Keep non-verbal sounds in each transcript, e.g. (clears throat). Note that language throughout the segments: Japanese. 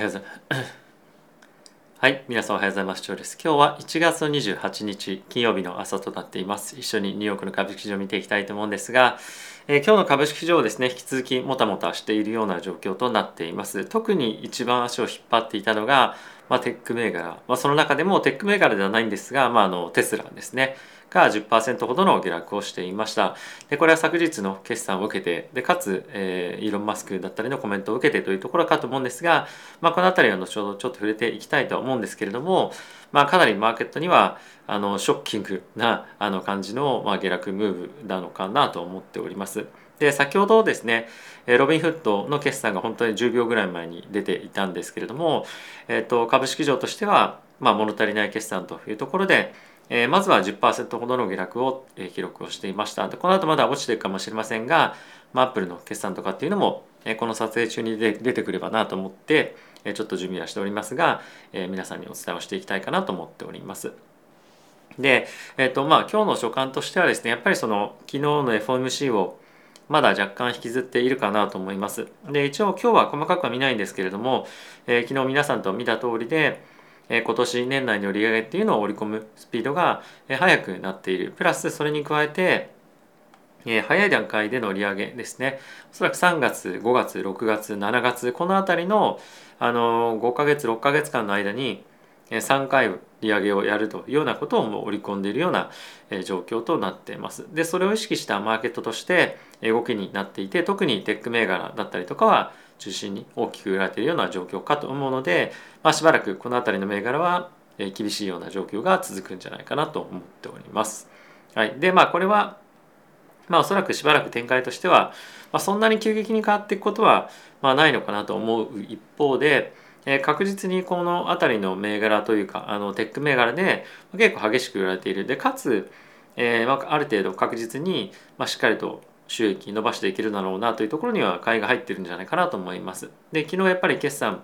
はようございます。(coughs) はい、皆さんおはようございます。今日は1月28日金曜日の朝となっています。一緒にニューヨークの株式市場を見ていきたいと思うんですが、えー、今日の株式市場はですね、引き続きもたもたしているような状況となっています。特に一番足を引っ張っていたのが、まあ、テック銘柄、まあ、その中でもテック銘柄ではないんですが、まあ、あのテスラですね。が10%ほどの下落をしていました。でこれは昨日の決算を受けてでかつ、えー、イーロン・マスクだったりのコメントを受けてというところかと思うんですが、まあ、この辺りは後ほどちょっと触れていきたいと思うんですけれども、まあ、かなりマーケットにはあのショッキングなあの感じの、まあ、下落ムーブなのかなと思っております。で先ほどですねロビンフッドの決算が本当に10秒ぐらい前に出ていたんですけれども、えーと、株式上としては、まあ、物足りない決算というところでえー、まずは10%ほどの下落を、え、記録をしていましたでこの後まだ落ちていくかもしれませんが、まあ、アップルの決算とかっていうのも、えー、この撮影中に出てくればなと思って、えー、ちょっと準備はしておりますが、えー、皆さんにお伝えをしていきたいかなと思っております。で、えーとまあ、今日の所感としてはですねやっぱりその昨日の FOMC をまだ若干引きずっているかなと思います。で一応今日は細かくは見ないんですけれども、えー、昨日皆さんと見た通りで、え今年年内の利上げっていうのを織り込むスピードが速くなっているプラスそれに加えてえ早い段階での利上げですねおそらく3月5月6月7月この辺りのあの5ヶ月6ヶ月間の間に3回利上げをやるというようなことをもう織り込んでいるような状況となっています。でそれを意識したマーケットとして動きになっていて特にテック銘柄だったりとかは中心に大きく売られているような状況かと思うので、まあ、しばらくこの辺りの銘柄は厳しいような状況が続くんじゃないかなと思っております。はい、でまあこれはまあおそらくしばらく展開としては、まあ、そんなに急激に変わっていくことは、まあ、ないのかなと思う一方で、えー、確実にこの辺りの銘柄というかあのテック銘柄で結構激しく売られているでかつ、えーまあ、ある程度確実に、まあ、しっかりと収益伸ばしていけるだろうなというところには買いが入ってるんじゃないかなと思います。で昨日やっぱり決算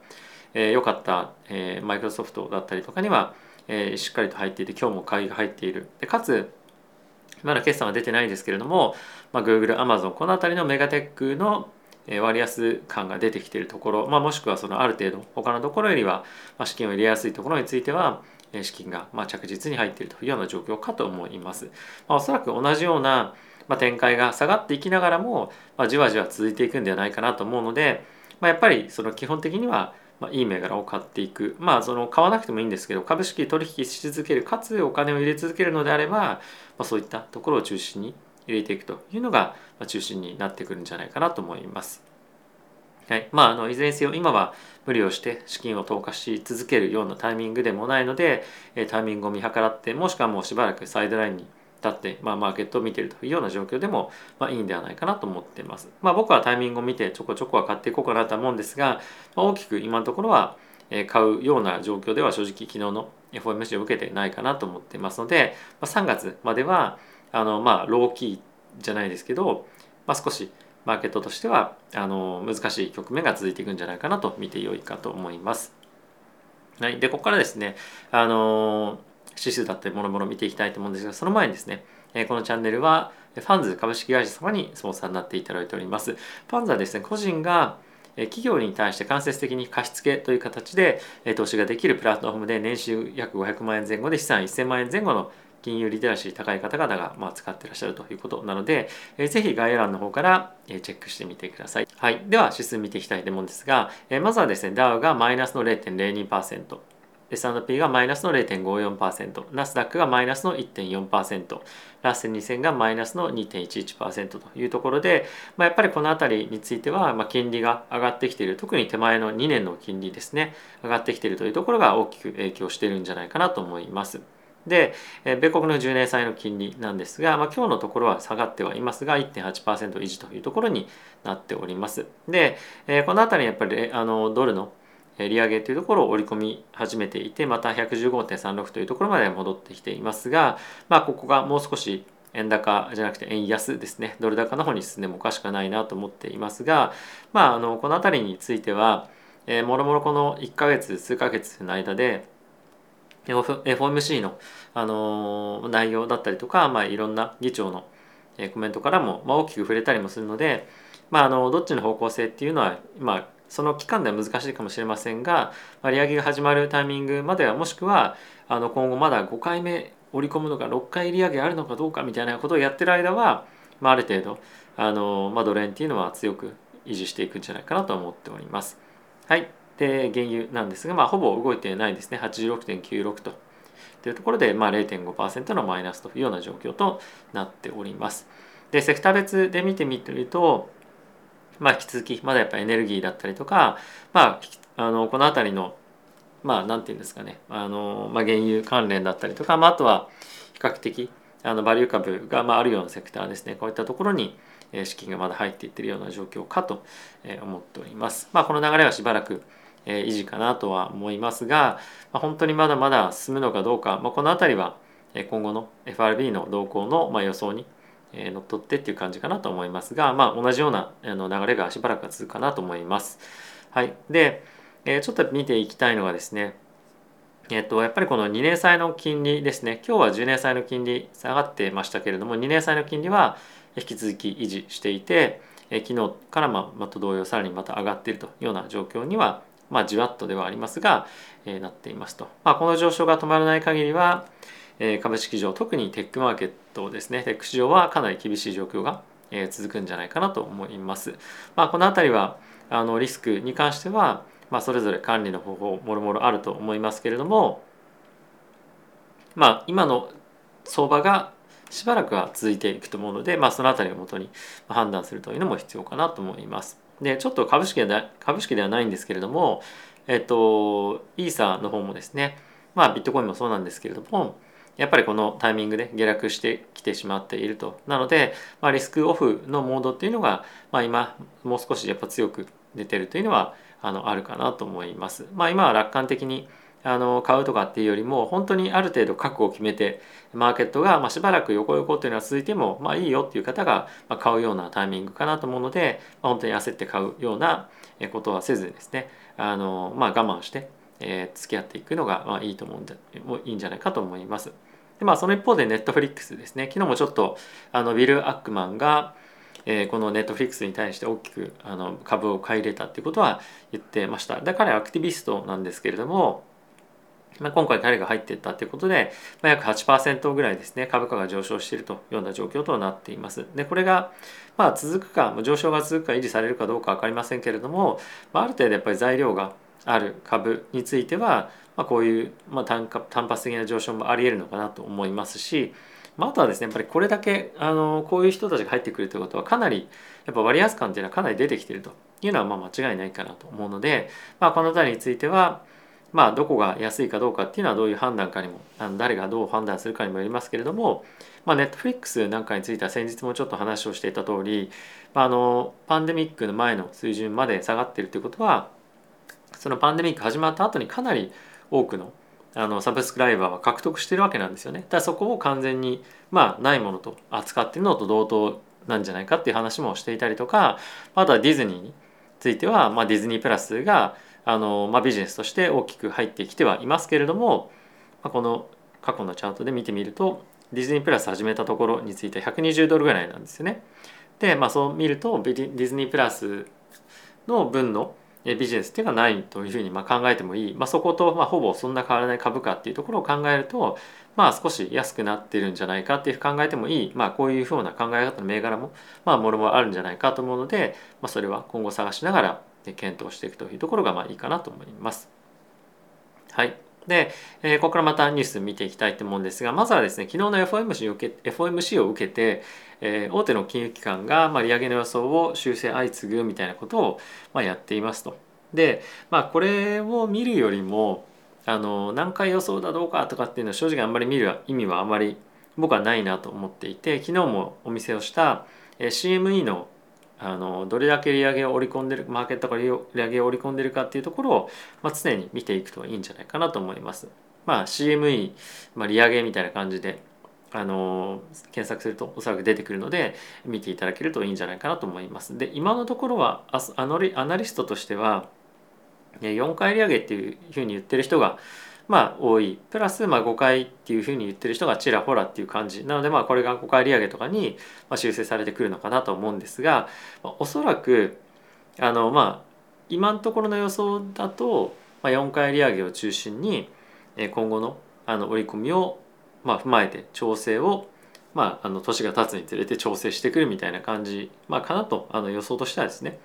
良、えー、かったマイクロソフトだったりとかには、えー、しっかりと入っていて今日も買いが入っている。でかつまだ決算は出てないですけれども、まあ、Google、Amazon この辺りのメガテックの割安感が出てきているところ、まあ、もしくはそのある程度他のところよりは資金を入れやすいところについては資金がま着実に入っているというような状況かと思います。まあ、おそらく同じようなま、展開が下がっていきながらも、ま、じわじわ続いていくんではないかなと思うので、ま、やっぱりその基本的には、まあ、いい銘柄を買っていくまあその買わなくてもいいんですけど株式取引し続けるかつお金を入れ続けるのであれば、まあ、そういったところを中心に入れていくというのが中心になってくるんじゃないかなと思います。はいまあ、あのいずれにせよ今は無理をして資金を投下し続けるようなタイミングでもないのでタイミングを見計らってもしくはもうしばらくサイドラインに立って、まあ、マーケットを見てるというような状況でも、まあ、いいんではないかなと思っています。まあ、僕はタイミングを見てちょこちょこは買っていこうかなと思うんですが、まあ、大きく今のところは買うような状況では正直昨日の FOMC を受けてないかなと思っていますので、まあ、3月まではあのまあローキーじゃないですけど、まあ、少しマーケットとしてはあの難しい局面が続いていくんじゃないかなと見てよいかと思います。はい、でここからですねあの指数だったりもろもろ見ていきたいと思うんですがその前にですねこのチャンネルはファンズ株式会社様にスポンサーになっていただいております。ファンズはですね個人が企業に対して間接的に貸付という形で投資ができるプラットフォームで年収約500万円前後で資産1000万円前後の金融リテラシー高い方々がま使ってらっしゃるということなので、えー、ぜひ概要欄の方からチェックしてみてください。はい。では指数見ていきたいと思うんですが、えまずはですね、ダウがマイナスの0.02%、S&P がマイナスの0.54%、ナスダックがマイナスの1.4%、ラッセン2000がマイナスの2.11%というところで、まあ、やっぱりこの辺りについては、まあ、金利が上がってきている、特に手前の2年の金利ですね、上がってきているというところが大きく影響しているんじゃないかなと思います。で、え米国の10年債の金利なんですが、まあ、今日のところは下がってはいますが、1.8%維持というところになっております。で、えこの辺りやっぱりあのドルの利上げというところを織り込み始めていてまた115.36というところまで戻ってきていますが、まあ、ここがもう少し円高じゃなくて円安ですねドル高の方に進んでもおかしくないなと思っていますが、まあ、あのこの辺りについては、えー、もろもろこの1ヶ月数ヶ月の間で FOMC の、あの、内容だったりとか、まあ、いろんな議長のコメントからも、まあ、大きく触れたりもするので、まあ、あのどっちの方向性っていうのは、まあ、その期間では難しいかもしれませんが、まあ、利上げが始まるタイミングまではもしくはあの今後まだ5回目織り込むのか6回利上げあるのかどうかみたいなことをやってる間は、まあ、ある程度あの、まあ、ドル円っていうのは強く維持していくんじゃないかなと思っております。はい。で、原油なんですが、まあ、ほぼ動いてないですね。86.96と。というところで、まあ、0.5%のマイナスというような状況となっております。で、セクター別で見てみると、まあ、引き続きまだやっぱエネルギーだったりとか、まあ、あのこの辺りのまあ何て言うんですかねあの、まあ、原油関連だったりとか、まあ、あとは比較的あのバリュー株が、まあ、あるようなセクターですねこういったところに資金がまだ入っていってるような状況かと思っております。まあ、この流れはしばらく維持かなとは思いますが、ま、本当にまだまだ進むのかどうか、まあ、この辺りは今後の FRB の動向のま予想にえ乗っ取ってっていう感じかなと思いますが、まあ、同じような流れがしばらくは続くかなと思います。はい、で、ちょっと見ていきたいのがですねえっと、やっぱりこの2年債の金利ですね今日は10年債の金利下がってましたけれども2年債の金利は引き続き維持していてえ昨日からままた同様さらにまた上がっているというような状況にはまあじわっとではありますが、えー、なっていますと、まあ、この上昇が止まらない限りは、え株式市場特にテックマーケットですねテック市場はかなり厳しい状況が、え続くんじゃないかなと思います。まあ、この辺りはあのリスクに関しては、まあ、それぞれ管理の方法もろもろあると思いますけれどもまあ今の相場がしばらくは続いていくと思うので、まあ、その辺りをもとに判断するというのも必要かなと思います。でちょっと株式で株式ではないんですけれども、えっと、イーサの方もですね、まあ、ビットコインもそうなんですけれども、やっぱりこのタイミングで下落してきてしまっていると。なので、まあ、リスクオフのモードっていうのが、まあ、今もう少しやっぱ強く出てるというのはあのあるかなと思います。まあ、今は楽観的にあの買うとかっていうよりも本当にある程度覚悟を決めてマーケットがまあしばらく横横っていうのは続いてもまあいいよっていう方がまあ買うようなタイミングかなと思うので、まあ、本当に焦って買うようなことはせずですねあの、まあ、我慢してえー、付き合っていくのが、まあ、いいと思うんでいいんじゃないかと思います。でまあその一方でネットフリックスですね昨日もちょっとあのウィル・アックマンが、えー、このネットフリックスに対して大きくあの株を買い入れたっていうことは言ってましただからアクティビストなんですけれどもまあ、今回彼が入っていったということで、まあ、約8%ぐらいですね株価が上昇しているというような状況となっています。でこれがまあ続くか上昇が続くか維持されるかどうか分かりませんけれども、まあ、ある程度やっぱり材料がある株については、まあ、こういう、まあ、単単発的な上昇もありえるのかなと思いますし、まあ、あとはですねやっぱりこれだけあのこういう人たちが入ってくるということはかなりやっぱ割安感っていうのはかなり出てきているというのはまあ間違いないかなと思うので、まあ、この辺りについてはまあどこが安いかどうかっていうのはどういう判断かにもあの誰がどう判断するかにもよりますけれども、まあ、ネットフリックスなんかについては先日もちょっと話をしていた通り、まあ、あのパンデミックの前の水準まで下がっているということはそのパンデミック始まった後にかなり多くのあのサブスクライバーは獲得してるわけなんですよね。だからそこを完全にまあないものと扱ってるのと同等なんじゃないかっていう話もしていたりとかあとはディズニーについては、まあ、ディズニープラスがあの、まあ、ビジネスとして大きく入ってきてはいますけれども、まあ、この過去のチャートで見てみるとディズニープラス始めたところについて120ドルぐらいなんですよね。で、まあ、そう見るとディズニープラスの分のビジネスっていうのはないというふうにま考えてもいい、まあ、そことまほぼそんな変わらない株価っていうところを考えるとまあ少し安くなってるんじゃないかっていう考えてもいい、まあ、こういうふうな考え方の銘柄もまあもろもろあるんじゃないかと思うので、まあ、それは今後探しながら検討していくというところがまあいいかなと思います。はい。で、えー、ここからまたニュース見ていきたいと思うんですが、まずはですね、昨日の FOMC を受け FOMC を受けて、えー、大手の金融機関が、まあ、利上げの予想を修正相次ぐみたいなことを、まあ、やっていますと。で、まあ、これを見るよりも、あの何回予想だどうかとかっていうのは正直あんまり見る意味はあまり僕はないなと思っていて昨日もお見せをした CME のあのどれだけ利上げを織り込んでるマーケットが利上げを織り込んでるかっていうところを、まあ、常に見ていくといいんじゃないかなと思います。まあ、CME、まあ、利上げみたいな感じであの検索するとおそらく出てくるので見ていただけるといいんじゃないかなと思います。で今のところはアナリストとしては4回利上げっていうふうに言ってる人がまあ多い。プラスまあ5回っていうふうに言ってる人がちらほらっていう感じ。なのでまあこれが5回利上げとかに修正されてくるのかなと思うんですがおそらくあのまあ今のところの予想だと、まあ、4回利上げを中心に今後のあの織り込みをまあ踏まえて調整をまあ、あの年が経つにつれて調整してくるみたいな感じ、まあ、かなとあの予想としてはですね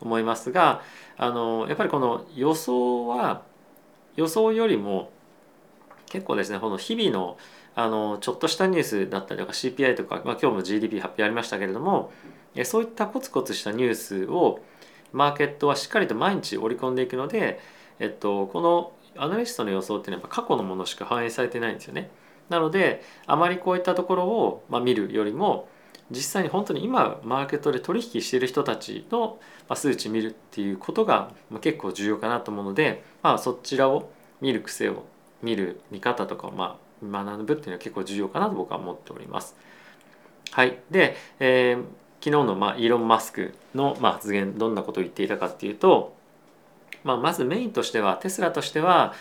思いますがあのやっぱりこの予想は予想よりも結構ですねこの日々のあのちょっとしたニュースだったりとか CPI とか、まあ、今日も GDP 発表ありましたけれどもそういったコツコツしたニュースをマーケットはしっかりと毎日織り込んでいくので、えっと、このアナリストの予想っていうのは過去のものしか反映されてないんですよね。なのであまりこういったところを、まあ、見るよりも実際に本当に今マーケットで取引している人たちの数値見るっていうことが結構重要かなと思うので、まあ、そちらを見る癖を見る見方とかをまあ学ぶっていうのは結構重要かなと僕は思っております。はい、で、えー、昨日のまあイーロン・マスクのまあ発言どんなことを言っていたかっていうと、まあ、まずメインとしてはテスラとしては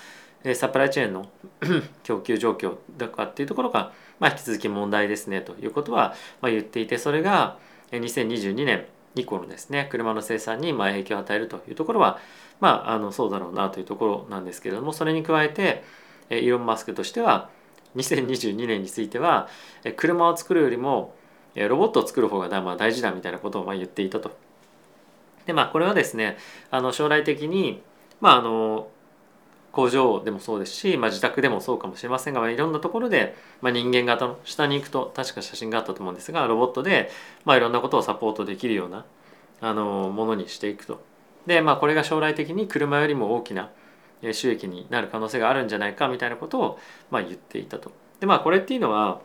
サプライチェーンの (clears throat) 供給状況だかっていうところが、まあ、引き続き問題ですねということは、まあ、言っていてそれが2022年以降のですね車の生産にま影響を与えるというところは、まあ、あのそうだろうなというところなんですけれどもそれに加えてイーロン・マスクとしては2022年については車を作るよりもロボットを作る方が大事だみたいなことをまあ言っていたと。でまあこれはですねあの将来的にまああの工場でもそうですし、まあ、自宅でもそうかもしれませんが、まあ、いろんなところで、まあ、人間型の下に行くと確か写真があったと思うんですがロボットで、まあ、いろんなことをサポートできるようなあのものにしていくと。でまあこれが将来的に車よりも大きな収益になる可能性があるんじゃないかみたいなことを、まあ、言っていたと。でまあこれっていうのは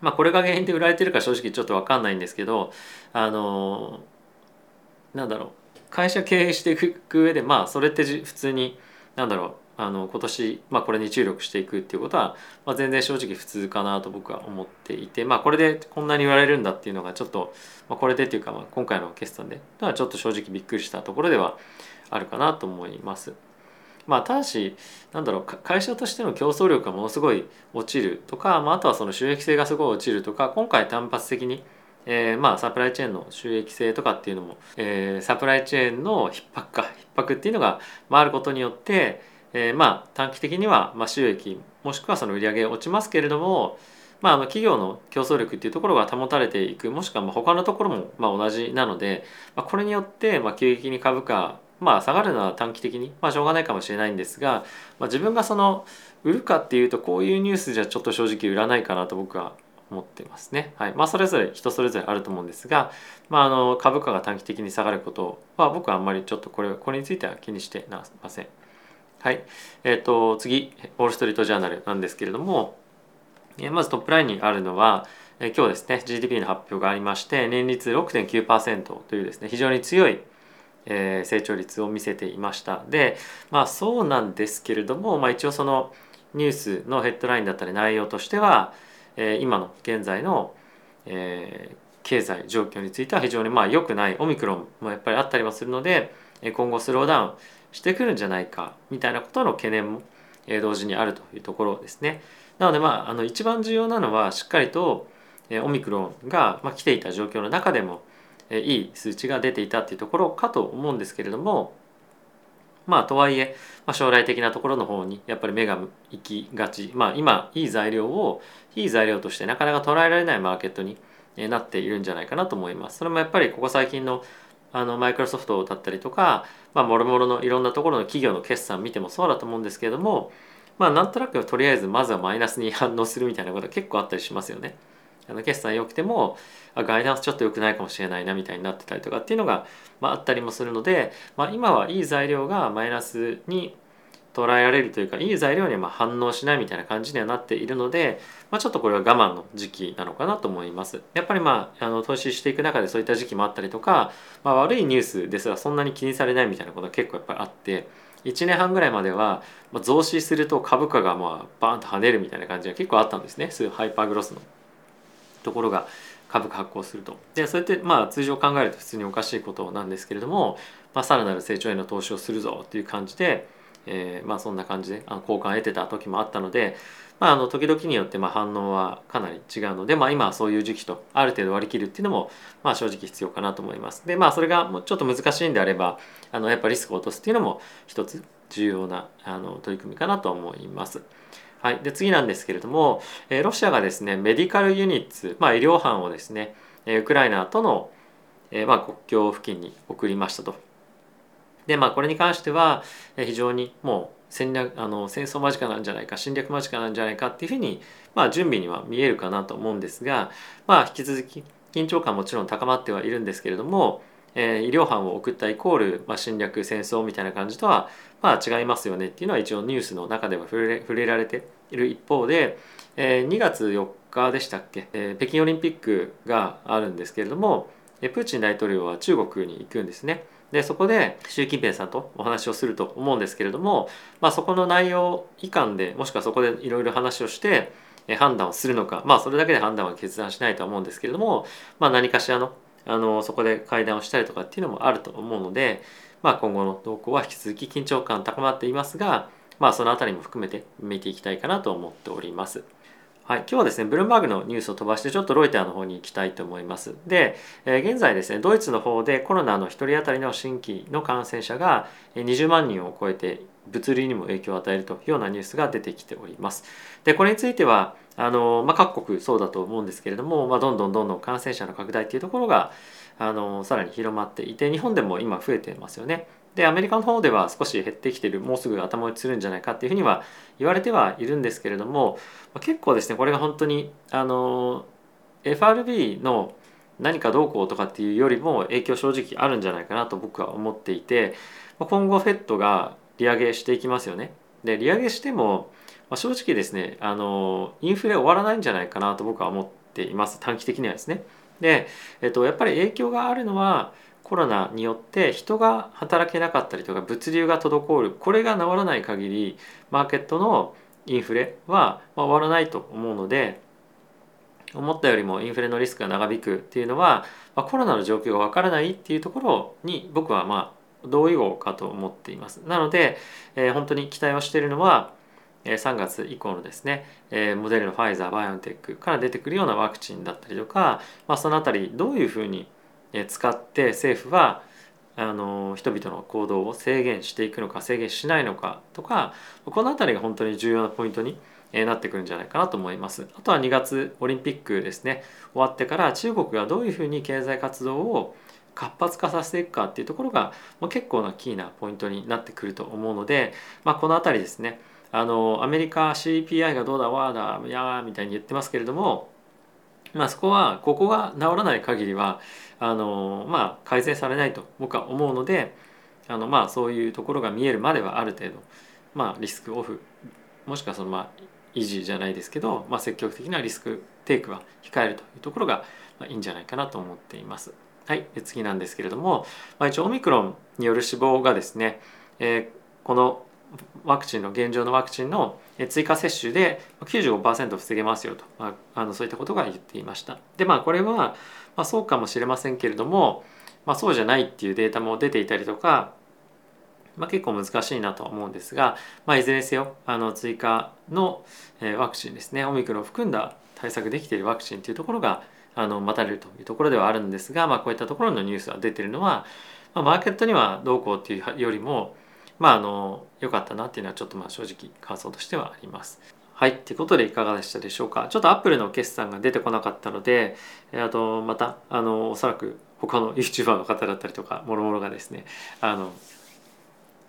まあこれが原因で売られてるか正直ちょっと分かんないんですけどあのなんだろう会社経営していく上でまあそれって普通に何だろうあの今年、まあ、これに注力していくっていうことは、まあ、全然正直普通かなと僕は思っていて、まあ、これでこんなに言われるんだっていうのがちょっと、まあ、これでっていうか、まあ、今回の決算ではちょっと正直びっくりしたところではあるかなと思います。まあ、ただしなんだろう会社としての競争力がものすごい落ちるとか、まあ、あとはその収益性がすごい落ちるとか今回単発的にえー、まあサプライチェーンの収益性とかっていうのも、えー、サプライチェーンの逼迫か逼迫っていうのが、まあ、あることによって、えー、まあ短期的には、まあ、収益もしくはその売り上げ落ちますけれども、まあ、あの企業の競争力っていうところが保たれていくもしくはまあ他のところもまあ同じなので、まあ、これによってまあ急激に株価まあ下がるのは短期的にまあしょうがないかもしれないんですが、まあ、自分がその売るかっていうとこういうニュースじゃちょっと正直売らないかなと僕は思ってますね。はいまあ、それぞれ人それぞれあると思うんですが、まあ、あの株価が短期的に下がることは僕はあんまりちょっとこれこれについては気にしてなません。はい、えーと、次ウォール・ストリート・ジャーナルなんですけれどもまずトップラインにあるのは今日ですね GDP の発表がありまして年率6.9%というですね非常に強い成長率を見せていましたでまあそうなんですけれども、まあ、一応そのニュースのヘッドラインだったり内容としてはえ今の現在の、え経済状況については非常にまあ良くないオミクロンもやっぱりあったりもするので今後スローダウンしてくるんじゃないかみたいなことの懸念も同時にあるというところですね。なのでまああの一番重要なのはしっかりとオミクロンが来ていた状況の中でもいい数値が出ていたっていうところかと思うんですけれどもまあとはいえ、まあ、将来的なところの方にやっぱり目が行きがち、まあ、今いい材料をいい材料としてなかなか捉えられないマーケットになっているんじゃないかなと思います。それもやっぱりここ最近のあのマイクロソフトだったりとか、まあ、もろもろのいろんなところの企業の決算見てもそうだと思うんですけれども、まあ、なんとなくとりあえずまずはマイナスに反応するみたいなことが結構あったりしますよね。あの決算良くてもあガイダンスちょっと良くないかもしれないなみたいになってたりとかっていうのが、まあ、あったりもするので、まあ、今はいい材料がマイナスに捉えられるというかいい材料にはま反応しないみたいな感じにはなっているので、まあ、ちょっとこれは我慢の時期なのかなと思います。やっぱりまああの投資していく中でそういった時期もあったりとか、まあ、悪いニュースですらそんなに気にされないみたいなことが結構やっぱりあって1年半ぐらいまでは増資すると株価がまあバーンと跳ねるみたいな感じが結構あったんですねそういうハイパーグロスのところが株価発行すると。でそれってまあ通常考えると普通におかしいことなんですけれども、まあ、さらなる成長への投資をするぞっていう感じでえー、まあそんな感じであの交換を得てた時もあったので、まあ、あの時々によってまあ反応はかなり違うので、まあ、今はそういう時期とある程度割り切るっていうのもまあ正直必要かなと思います。でまあそれがちょっと難しいんであればあのやっぱリスクを落とすっていうのも一つ重要なあの取り組みかなと思います。はい、で次なんですけれども、え、ロシアがですねメディカルユニッツ、まあ、医療班をですねえウクライナとの、え、まあ国境付近に送りましたと。でまあこれに関しては非常にもう戦略あの戦争間近なんじゃないか侵略間近なんじゃないかっていうふうに、まあ、準備には見えるかなと思うんですが、まあ、引き続き緊張感もちろん高まってはいるんですけれども、えー、医療班を送ったイコール、まあ、侵略戦争みたいな感じとは、まあ、違いますよねっていうのは一応ニュースの中では触れ触れられている一方で、えー、2月4日でしたっけ、えー、北京オリンピックがあるんですけれどもえプーチン大統領は中国に行くんですね。でそこで習近平さんとお話をすると思うんですけれども、まあ、そこの内容以下でもしくはそこでいろいろ話をして判断をするのかまあそれだけで判断は決断しないとは思うんですけれども、まあ、何かしらのあのそこで会談をしたりとかっていうのもあると思うので、まあ、今後の動向は引き続き緊張感高まっていますが、まあ、その辺りも含めて見ていきたいかなと思っております。はい、今日はですね、ブルームバーグのニュースを飛ばして、ちょっとロイターの方に行きたいと思います。で、えー、現在ですね、ドイツの方でコロナの1人当たりの新規の感染者が20万人を超えて、物流にも影響を与えるというようなニュースが出てきております。で、これについては、あのまあ、各国そうだと思うんですけれども、まあ、どんどんどんどん感染者の拡大っていうところがあのさらに広まっていて日本でも今増えてますよね。でアメリカの方では少し減ってきてるもうすぐ頭打ちするんじゃないかっていうふうには言われてはいるんですけれども結構ですねこれが本当にあの FRB の何かどうこうとかっていうよりも影響正直あるんじゃないかなと僕は思っていて今後 FED が利上げしていきますよね。で利上げしても正直ですねあのインフレ終わらないんじゃないかなと僕は思っています短期的にはですね。で、えっと、やっぱり影響があるのはコロナによって人が働けなかったりとか物流が滞るこれが治らない限りマーケットのインフレは終わらないと思うので思ったよりもインフレのリスクが長引くっていうのは、まコロナの状況がわからないっていうところに僕はまあ同意語かと思っています。なので、えー、本当に期待をしているのは3月以降のですねモデルのファイザーバイオンテックから出てくるようなワクチンだったりとか、まあ、その辺りどういうふうに使って政府はあの人々の行動を制限していくのか制限しないのかとかこの辺りが本当に重要なポイントになってくるんじゃないかなと思います。あとは2月オリンピックですね終わってから中国がどういうふうに経済活動を活発化させていくかっていうところが結構なキーなポイントになってくると思うので、まあ、この辺りですねあのアメリカ CPI がどうだわーだやーみたいに言ってますけれどもまあそこはここが治らない限りはあのまあ改善されないと僕は思うのであのまあそういうところが見えるまではある程度まあリスクオフもしくはそのまあ維持じゃないですけど、まあ、積極的なリスクテイクは控えるというところがいいんじゃないかなと思っています。はい、で次なんですけれども、まあ、一応オミクロンによる死亡がですね、えー、このワクチンの現状のワクチンの追加接種で95%防げますよと、まあ、あのそういったことが言っていました。でまあこれは、まあ、そうかもしれませんけれども、まあ、そうじゃないっていうデータも出ていたりとか、まあ、結構難しいなとは思うんですが、まあ、いずれにせよあの追加のワクチンですねオミクロンを含んだ対策できているワクチンというところがあの待たれるというところではあるんですが、まあ、こういったところのニュースが出ているのは、まあ、マーケットにはどうこうっていうよりもまああの良かったなっていうのはちょっとまあ正直感想としてはあります。はい。ということでいかがでしたでしょうか。ちょっとアップルの決算が出てこなかったので、あとまた、あの、おそらく他の YouTuber の方だったりとか、もろもろがですね、あの、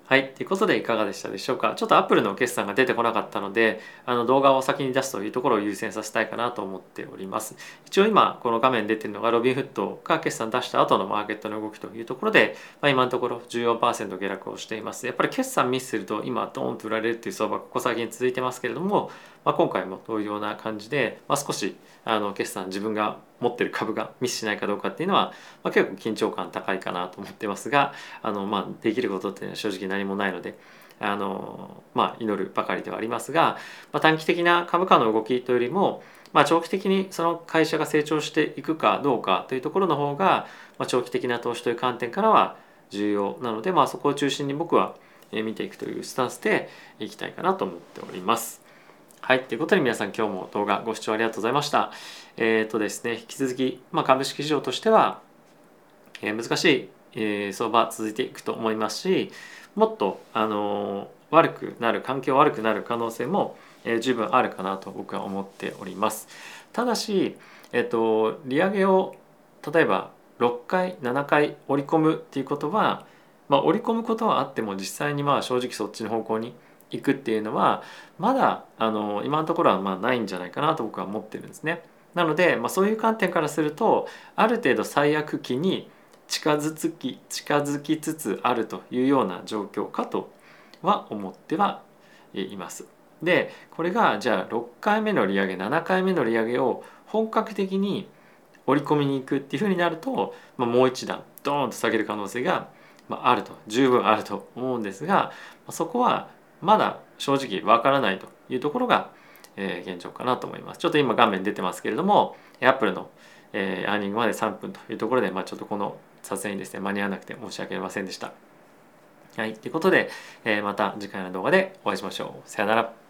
はい。ということでいかがでしたでしょうか？ちょっと Apple の決算が出てこなかったので、あの動画を先に出すというところを優先させたいかなと思っております。一応今、この画面出てるのがロビンフットが決算出した後のマーケットの動きというところで、まあ、今のところ14%下落をしています。やっぱり決算ミスすると今ドーンと売られるっていう相場がここ最近続いてますけれども、まあ、今回も同様な感じで、まあ、少しあの決算自分が持ってる株がミスしないかどうかっていうのは、まあ、結構緊張感高いかなと思ってますがあの、まあ、できることっていうのは正直何もないので。あのまあ、祈るばかりではありますが、まあ、短期的な株価の動きというよりも、まあ、長期的にその会社が成長していくかどうかというところの方が、まあ、長期的な投資という観点からは重要なので、まあ、そこを中心に僕は見ていくというスタンスでいきたいかなと思っております。はい。ということで皆さん今日も動画ご視聴ありがとうございました。えっ、ー、とですね、引き続き、まあ、株式市場としては、えー、難しい、えー、相場続いていくと思いますし、もっと、あの悪くなる、環境悪くなる可能性も、え十分あるかなと僕は思っております。ただし、えっ、と、利上げを例えば6回7回織り込むっていうことは、まあ、織り込むことはあっても実際にまあ正直そっちの方向に行くっていうのはまだあの今のところはまあないんじゃないかなと僕は思ってるんですね。なので、まあ、そういう観点からするとある程度最悪期に近づき近づきつつあるというような状況かとは思ってはいます。でこれがじゃあ6回目の利上げ7回目の利上げを本格的に織り込みに行くっていうふうになると、まあ、もう一段ドーンと下げる可能性があると十分あると思うんですがそこはまだ正直わからないというところが、え現状かなと思います。ちょっと今画面出てますけれども Apple の、えー、アーニングまで3分というところで、まあ、ちょっとこの撮影にですね間に合わなくて申し訳ありませんでした。はい、ということで、えー、また次回の動画でお会いしましょう。さよなら。